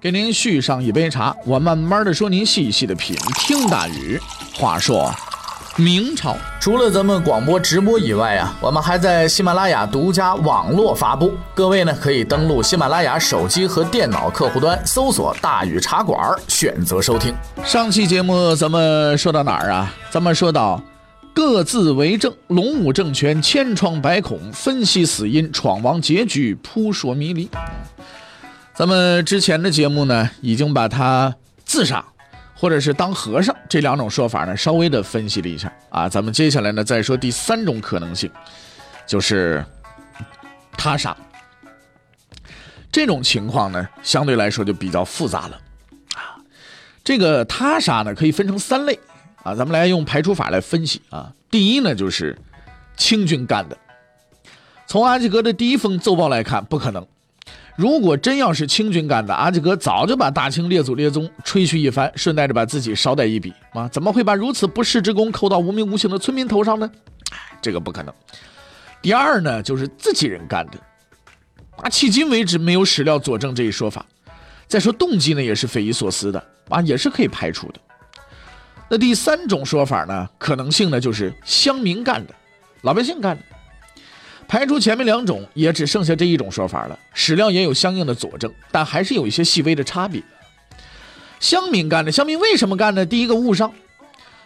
给您续上一杯茶，我慢慢的说，您细细的品。听大禹，话说明朝除了咱们广播直播以外啊，我们还在喜马拉雅独家网络发布。各位呢，可以登录喜马拉雅手机和电脑客户端，搜索“大禹茶馆”，选择收听。上期节目咱们说到哪儿啊？咱们说到各自为政，龙武政权千疮百孔，分析死因，闯王结局，扑朔迷离。咱们之前的节目呢，已经把他自杀，或者是当和尚这两种说法呢，稍微的分析了一下啊。咱们接下来呢，再说第三种可能性，就是他杀。这种情况呢，相对来说就比较复杂了啊。这个他杀呢，可以分成三类啊，咱们来用排除法来分析啊。第一呢，就是清军干的。从阿济格的第一封奏报来看，不可能。如果真要是清军干的，阿济格早就把大清列祖列宗吹嘘一番，顺带着把自己捎带一笔啊！怎么会把如此不世之功扣到无名无姓的村民头上呢？这个不可能。第二呢，就是自己人干的，啊，迄今为止没有史料佐证这一说法。再说动机呢，也是匪夷所思的啊，也是可以排除的。那第三种说法呢，可能性呢，就是乡民干的，老百姓干的。排除前面两种，也只剩下这一种说法了。史料也有相应的佐证，但还是有一些细微的差别。乡民干的，乡民为什么干呢？第一个误伤。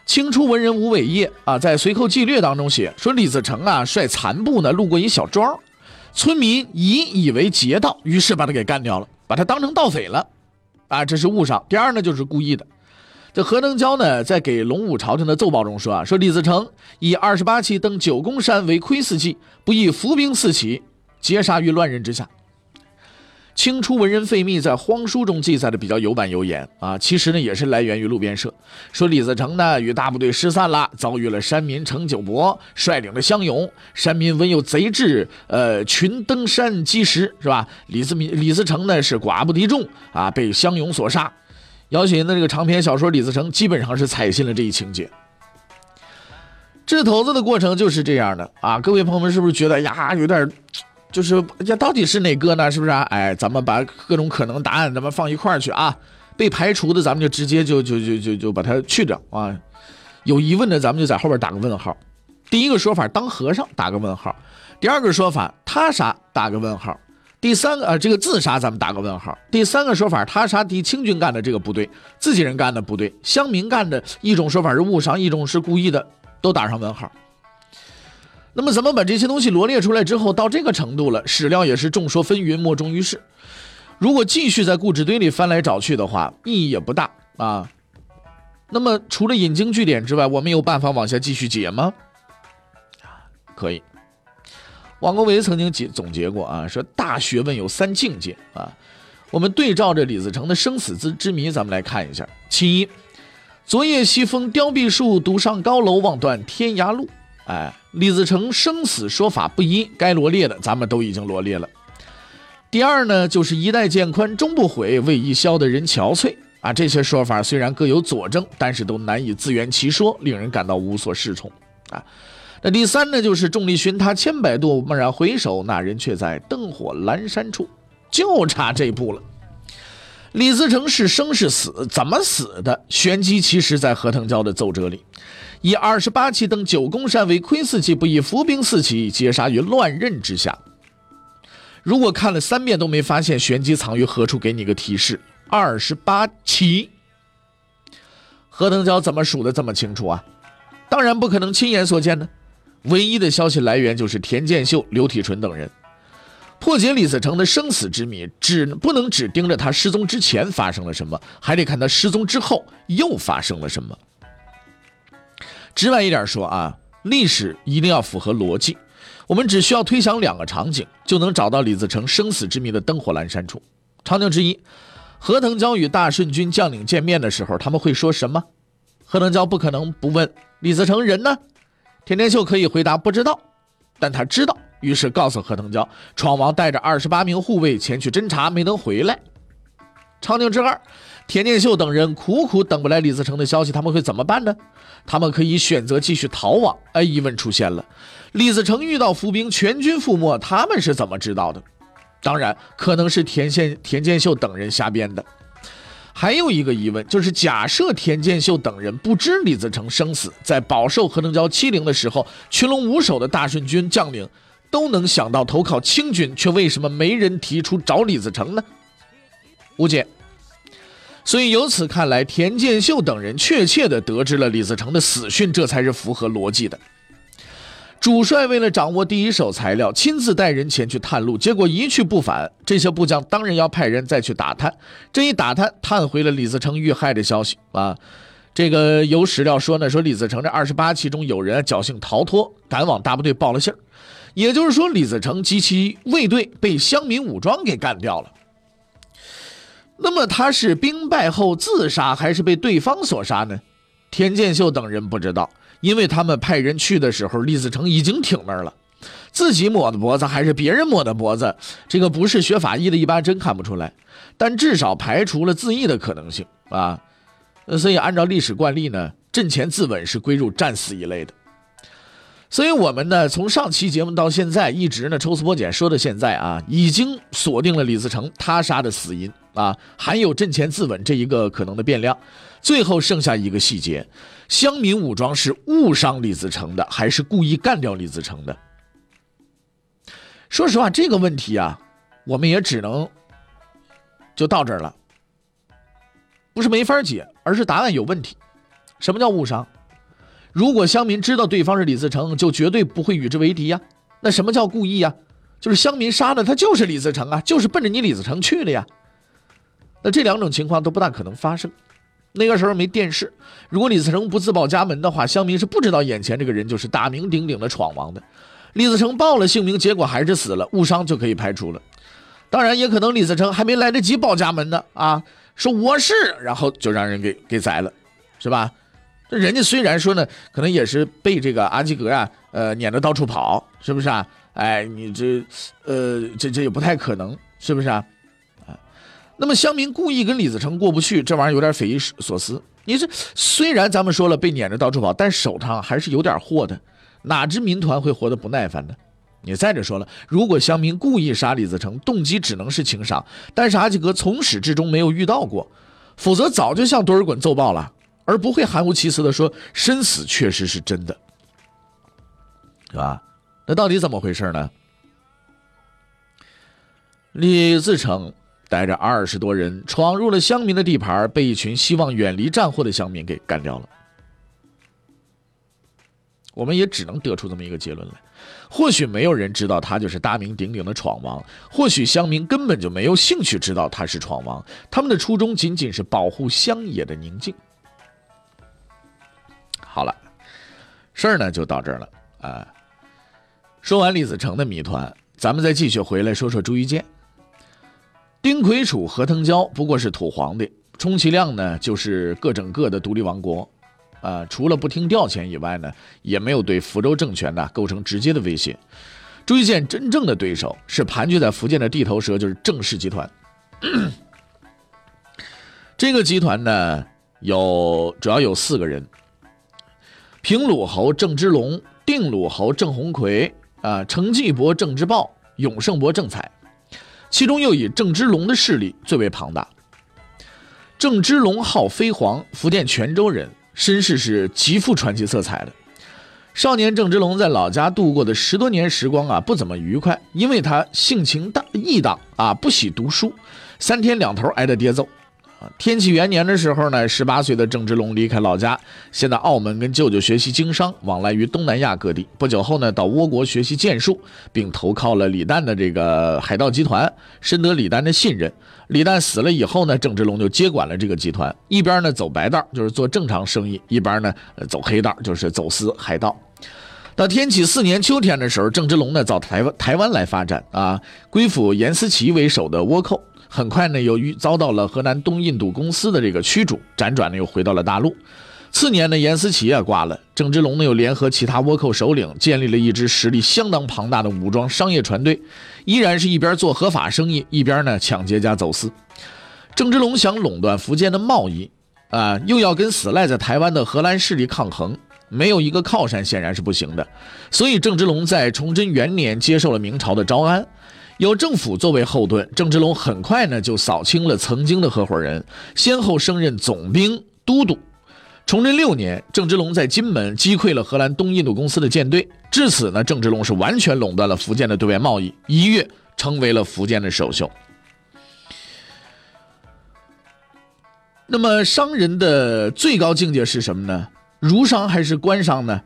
清初文人吴伟业啊，在《随寇纪略》当中写说，李自成啊率残部呢路过一小庄，村民疑以为劫盗，于是把他给干掉了，把他当成盗匪了。啊，这是误伤。第二呢，就是故意的。这何登蛟呢，在给龙武朝廷的奏报中说啊，说李自成以二十八骑登九宫山为窥伺计，不意伏兵四起，截杀于乱人之下。清初文人费密在《荒书》中记载的比较有板有眼啊，其实呢也是来源于路边社，说李自成呢与大部队失散了，遭遇了山民程九伯率领的乡勇，山民闻有贼至，呃群登山击石，是吧？李自民李自成呢是寡不敌众啊，被乡勇所杀。姚写的这个长篇小说《李自成》基本上是采信了这一情节。掷骰子的过程就是这样的啊！各位朋友们是不是觉得呀，有点，就是呀，到底是哪个呢？是不是啊？哎，咱们把各种可能答案咱们放一块儿去啊，被排除的咱们就直接就就就就就把它去掉啊。有疑问的咱们就在后边打个问号。第一个说法当和尚打个问号，第二个说法他啥打个问号。第三个啊，这个自杀咱们打个问号。第三个说法，他杀敌清军干的这个不对，自己人干的不对，乡民干的一种说法是误伤，一种是故意的，都打上问号。那么咱们把这些东西罗列出来之后，到这个程度了，史料也是众说纷纭，莫衷于是。如果继续在故纸堆里翻来找去的话，意义也不大啊。那么除了引经据典之外，我们有办法往下继续解吗？可以。王国维曾经总总结过啊，说大学问有三境界啊。我们对照着李自成的生死之之谜，咱们来看一下。其一，昨夜西风凋碧树，独上高楼望断天涯路。哎，李自成生死说法不一，该罗列的咱们都已经罗列了。第二呢，就是一代渐宽终不悔，为伊消得人憔悴啊。这些说法虽然各有佐证，但是都难以自圆其说，令人感到无所适从啊。那第三呢，就是众里寻他千百度，蓦然回首，那人却在灯火阑珊处，就差这步了。李自成是生是死，怎么死的？玄机其实在何腾蛟的奏折里，以二十八骑登九宫山为窥伺计，不以伏兵四起，截杀于乱刃之下。如果看了三遍都没发现玄机藏于何处，给你个提示：二十八骑。何腾蛟怎么数的这么清楚啊？当然不可能亲眼所见呢。唯一的消息来源就是田建秀、刘体纯等人破解李自成的生死之谜，只不能只盯着他失踪之前发生了什么，还得看他失踪之后又发生了什么。直白一点说啊，历史一定要符合逻辑。我们只需要推想两个场景，就能找到李自成生死之谜的灯火阑珊处。场景之一，何腾蛟与大顺军将领见面的时候，他们会说什么？何腾蛟不可能不问李自成人呢？田天秀可以回答不知道，但他知道，于是告诉何腾蛟，闯王带着二十八名护卫前去侦查，没能回来。场景之二，田建秀等人苦苦等不来李自成的消息，他们会怎么办呢？他们可以选择继续逃亡。哎，疑问出现了：李自成遇到伏兵，全军覆没，他们是怎么知道的？当然，可能是田宪、田建秀等人瞎编的。还有一个疑问，就是假设田建秀等人不知李自成生死，在饱受何腾蛟欺凌的时候，群龙无首的大顺军将领都能想到投靠清军，却为什么没人提出找李自成呢？无解。所以由此看来，田建秀等人确切地得知了李自成的死讯，这才是符合逻辑的。主帅为了掌握第一手材料，亲自带人前去探路，结果一去不返。这些部将当然要派人再去打探。这一打探，探回了李自成遇害的消息啊。这个有史料说呢，说李自成这二十八骑中有人侥幸逃脱，赶往大部队报了信。也就是说，李自成及其卫队被乡民武装给干掉了。那么他是兵败后自杀，还是被对方所杀呢？田建秀等人不知道。因为他们派人去的时候，李自成已经挺那儿了，自己抹的脖子还是别人抹的脖子，这个不是学法医的一般真看不出来，但至少排除了自缢的可能性啊。所以按照历史惯例呢，阵前自刎是归入战死一类的。所以我们呢，从上期节目到现在一直呢抽丝剥茧说到现在啊，已经锁定了李自成他杀的死因啊，还有阵前自刎这一个可能的变量，最后剩下一个细节。乡民武装是误伤李自成的，还是故意干掉李自成的？说实话，这个问题啊，我们也只能就到这儿了。不是没法解，而是答案有问题。什么叫误伤？如果乡民知道对方是李自成，就绝对不会与之为敌呀。那什么叫故意呀？就是乡民杀的他就是李自成啊，就是奔着你李自成去的呀。那这两种情况都不大可能发生。那个时候没电视，如果李自成不自报家门的话，乡民是不知道眼前这个人就是大名鼎鼎的闯王的。李自成报了姓名，结果还是死了，误伤就可以排除了。当然，也可能李自成还没来得及报家门呢，啊，说我是，然后就让人给给宰了，是吧？这人家虽然说呢，可能也是被这个阿基格呀，呃，撵着到处跑，是不是啊？哎，你这，呃，这这也不太可能，是不是啊？那么乡民故意跟李自成过不去，这玩意儿有点匪夷所思。你这虽然咱们说了被撵着到处跑，但手上还是有点货的，哪支民团会活得不耐烦呢？你再者说了，如果乡民故意杀李自成，动机只能是情杀，但是阿基格从始至终没有遇到过，否则早就向多尔衮奏报了，而不会含糊其辞的说生死确实是真的，是吧？那到底怎么回事呢？李自成。带着二十多人闯入了乡民的地盘，被一群希望远离战祸的乡民给干掉了。我们也只能得出这么一个结论来：或许没有人知道他就是大名鼎鼎的闯王，或许乡民根本就没有兴趣知道他是闯王，他们的初衷仅仅是保护乡野的宁静。好了，事儿呢就到这儿了啊。说完李自成的谜团，咱们再继续回来说说朱一剑。丁魁楚、何腾蛟不过是土皇帝，充其量呢就是各整各的独立王国，啊，除了不听调遣以外呢，也没有对福州政权呢构成直接的威胁。朱一剑真正的对手是盘踞在福建的地头蛇，就是郑氏集团。这个集团呢有主要有四个人：平鲁侯郑芝龙、定鲁侯郑鸿逵、啊，成纪伯郑芝豹、永胜伯郑彩。其中又以郑芝龙的势力最为庞大。郑芝龙号飞黄，福建泉州人，身世是极富传奇色彩的。少年郑芝龙在老家度过的十多年时光啊，不怎么愉快，因为他性情大易荡啊，不喜读书，三天两头挨着爹揍。天启元年的时候呢，十八岁的郑芝龙离开老家，先在澳门跟舅舅学习经商，往来于东南亚各地。不久后呢，到倭国学习剑术，并投靠了李旦的这个海盗集团，深得李旦的信任。李旦死了以后呢，郑芝龙就接管了这个集团，一边呢走白道，就是做正常生意；一边呢走黑道，就是走私海盗。到天启四年秋天的时候，郑芝龙呢到台湾台湾来发展啊，归附严思齐为首的倭寇。很快呢，由于遭到了河南东印度公司的这个驱逐，辗转呢又回到了大陆。次年呢，严思齐也挂了，郑芝龙呢又联合其他倭寇首领，建立了一支实力相当庞大的武装商业船队，依然是一边做合法生意，一边呢抢劫加走私。郑芝龙想垄断福建的贸易，啊，又要跟死赖在台湾的荷兰势力抗衡，没有一个靠山显然是不行的。所以郑芝龙在崇祯元年接受了明朝的招安，有政府作为后盾，郑芝龙很快呢就扫清了曾经的合伙人，先后升任总兵、都督。崇祯六年，郑芝龙在金门击溃了荷兰东印度公司的舰队，至此呢，郑芝龙是完全垄断了福建的对外贸易，一跃成为了福建的首秀。那么，商人的最高境界是什么呢？儒商还是官商呢？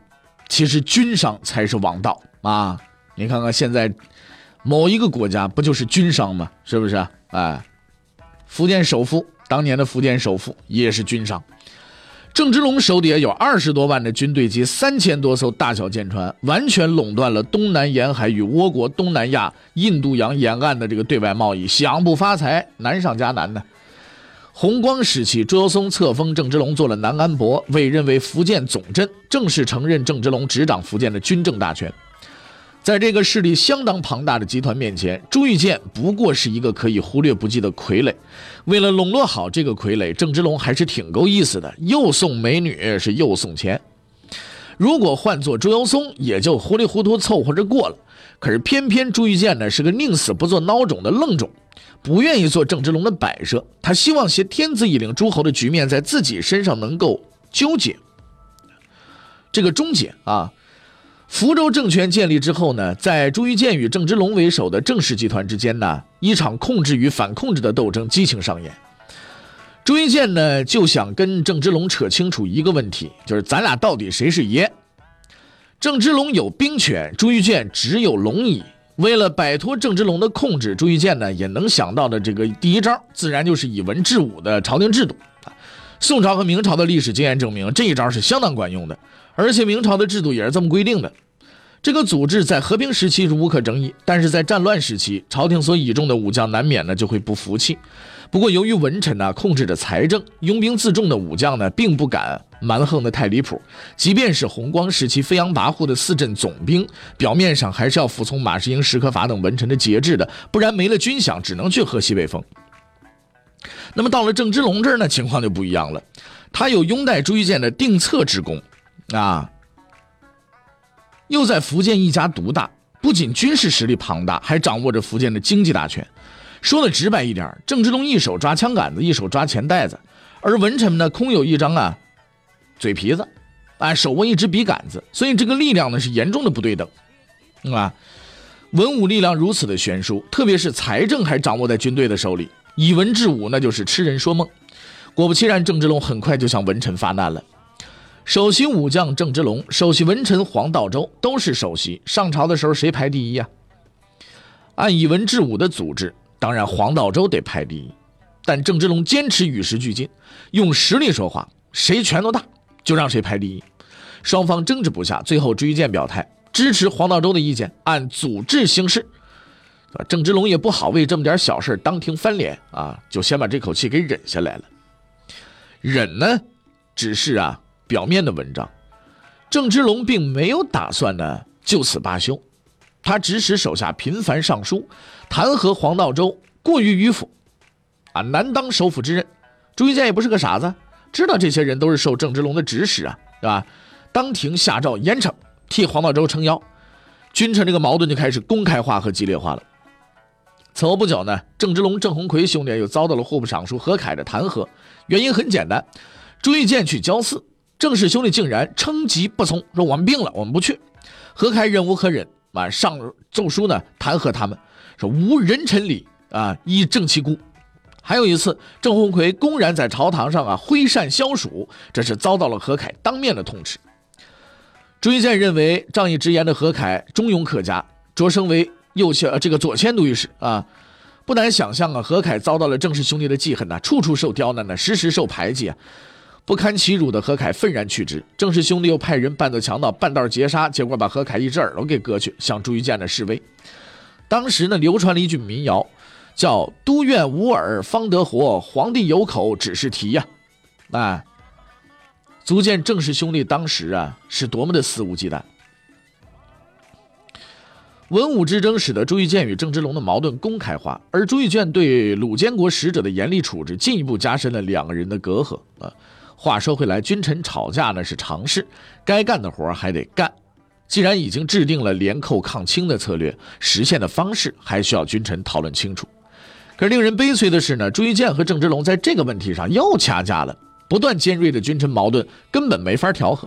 其实，军商才是王道啊！你看看现在，某一个国家不就是军商吗？是不是？哎，福建首富，当年的福建首富也是军商。郑芝龙手底下有二十多万的军队及三千多艘大小舰船，完全垄断了东南沿海与倭国、东南亚、印度洋沿岸的这个对外贸易，想不发财难上加难呢。弘光时期，朱由崧册封郑芝龙做了南安伯，委任为福建总镇，正式承认郑芝龙执掌福建的军政大权。在这个势力相当庞大的集团面前，朱玉建不过是一个可以忽略不计的傀儡。为了笼络好这个傀儡，郑芝龙还是挺够意思的，又送美女，是又送钱。如果换做朱由崧，也就糊里糊涂凑合着过了。可是偏偏朱玉建呢，是个宁死不做孬种的愣种，不愿意做郑芝龙的摆设。他希望挟天子以令诸侯的局面在自己身上能够纠结，这个终结啊。福州政权建立之后呢，在朱玉建与郑芝龙为首的郑氏集团之间呢，一场控制与反控制的斗争激情上演。朱玉建呢就想跟郑芝龙扯清楚一个问题，就是咱俩到底谁是爷？郑芝龙有兵权，朱玉建只有龙椅。为了摆脱郑芝龙的控制，朱玉建呢也能想到的这个第一招，自然就是以文治武的朝廷制度。宋朝和明朝的历史经验证明，这一招是相当管用的。而且明朝的制度也是这么规定的，这个组织在和平时期是无可争议，但是在战乱时期，朝廷所倚重的武将难免呢就会不服气。不过由于文臣呢控制着财政，拥兵自重的武将呢并不敢蛮横的太离谱。即便是弘光时期飞扬跋扈的四镇总兵，表面上还是要服从马士英、史可法等文臣的节制的，不然没了军饷，只能去喝西北风。那么到了郑芝龙这儿呢，情况就不一样了，他有拥戴朱玉建的定策之功。啊！又在福建一家独大，不仅军事实力庞大，还掌握着福建的经济大权。说的直白一点，郑芝龙一手抓枪杆子，一手抓钱袋子，而文臣们呢，空有一张啊嘴皮子，啊手握一支笔杆子，所以这个力量呢是严重的不对等，啊，文武力量如此的悬殊，特别是财政还掌握在军队的手里，以文治武那就是痴人说梦。果不其然，郑芝龙很快就向文臣发难了。首席武将郑芝龙，首席文臣黄道周都是首席。上朝的时候谁排第一呀？按以文治武的组织，当然黄道周得排第一。但郑芝龙坚持与时俱进，用实力说话，谁拳头大就让谁排第一。双方争执不下，最后朱一建表态支持黄道周的意见，按组织行事。郑芝龙也不好为这么点小事当庭翻脸啊，就先把这口气给忍下来了。忍呢，只是啊。表面的文章，郑芝龙并没有打算呢就此罢休，他指使手下频繁上书弹劾黄道周过于迂腐，啊难当首辅之任。朱一建也不是个傻子，知道这些人都是受郑芝龙的指使啊，是吧？当庭下诏严惩，替黄道周撑腰，君臣这个矛盾就开始公开化和激烈化了。此后不久呢，郑芝龙、郑鸿逵兄弟又遭到了户部尚书何凯的弹劾，原因很简单，朱一建去交祀。郑氏兄弟竟然称疾不从，说我们病了，我们不去。何开忍无可忍，啊，上奏书呢弹劾他们，说无人臣礼啊，以正其孤。还有一次，郑鸿逵公然在朝堂上啊挥扇消暑，这是遭到了何凯当面的痛斥。朱一建认为仗义直言的何凯忠勇可嘉，擢升为右相，这个左迁都御史啊。不难想象啊，何凯遭到了郑氏兄弟的记恨呐，处处受刁难呢，时时受排挤啊。不堪其辱的何凯愤然去之，郑氏兄弟又派人扮作强盗，半道截杀，结果把何凯一只耳朵给割去，向朱玉建的示威。当时呢，流传了一句民谣，叫“都院无耳方得活，皇帝有口只是啼”呀，啊，足见郑氏兄弟当时啊是多么的肆无忌惮。文武之争使得朱玉建与郑芝龙的矛盾公开化，而朱玉建对鲁监国使者的严厉处置，进一步加深了两个人的隔阂啊。话说回来，君臣吵架呢是常事，该干的活还得干。既然已经制定了联寇抗清的策略，实现的方式还需要君臣讨论清楚。可是令人悲催的是呢，朱玉建和郑芝龙在这个问题上又掐架了，不断尖锐的君臣矛盾根本没法调和。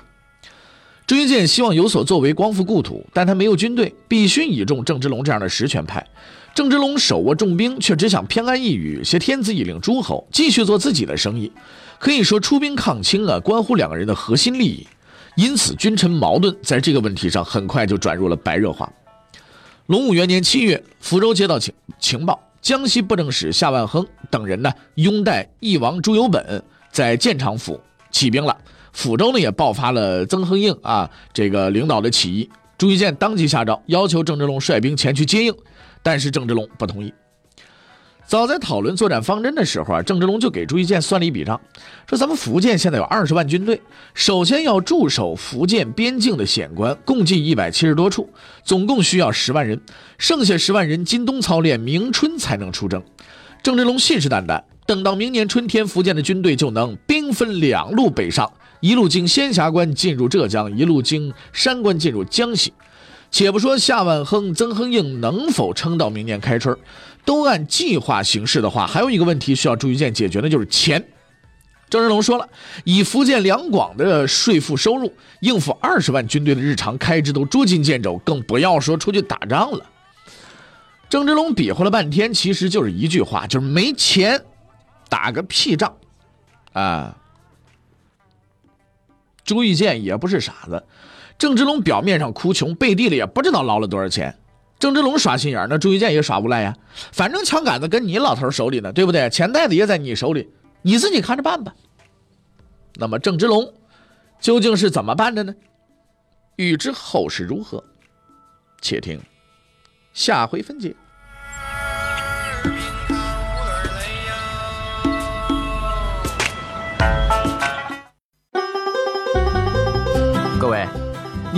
朱玉建希望有所作为，光复故土，但他没有军队，必须倚重郑芝龙这样的实权派。郑芝龙手握重兵，却只想偏安一隅，挟天子以令诸侯，继续做自己的生意。可以说，出兵抗清啊，关乎两个人的核心利益。因此，君臣矛盾在这个问题上很快就转入了白热化。隆武元年七月，福州接到情情报，江西布政使夏万亨等人呢，拥戴义王朱由本在建昌府起兵了。抚州呢也爆发了曾亨应啊这个领导的起义，朱一建当即下诏要求郑芝龙率兵前去接应，但是郑芝龙不同意。早在讨论作战方针的时候啊，郑芝龙就给朱一建算了一笔账，说咱们福建现在有二十万军队，首先要驻守福建边境的险关共计一百七十多处，总共需要十万人，剩下十万人今冬操练，明春才能出征。郑芝龙信誓旦旦，等到明年春天，福建的军队就能兵分两路北上。一路经仙霞关进入浙江，一路经山关进入江西。且不说夏万亨、曾亨应能否撑到明年开春，都按计划行事的话，还有一个问题需要朱玉建解决的，就是钱。郑芝龙说了，以福建两广的税赋收入，应付二十万军队的日常开支都捉襟见肘，更不要说出去打仗了。郑芝龙比划了半天，其实就是一句话，就是没钱，打个屁仗，啊！朱玉建也不是傻子，郑芝龙表面上哭穷，背地里也不知道捞了多少钱。郑芝龙耍心眼那朱一剑也耍无赖呀。反正枪杆子跟你老头手里呢，对不对？钱袋子也在你手里，你自己看着办吧。那么郑芝龙究竟是怎么办的呢？欲知后事如何，且听下回分解。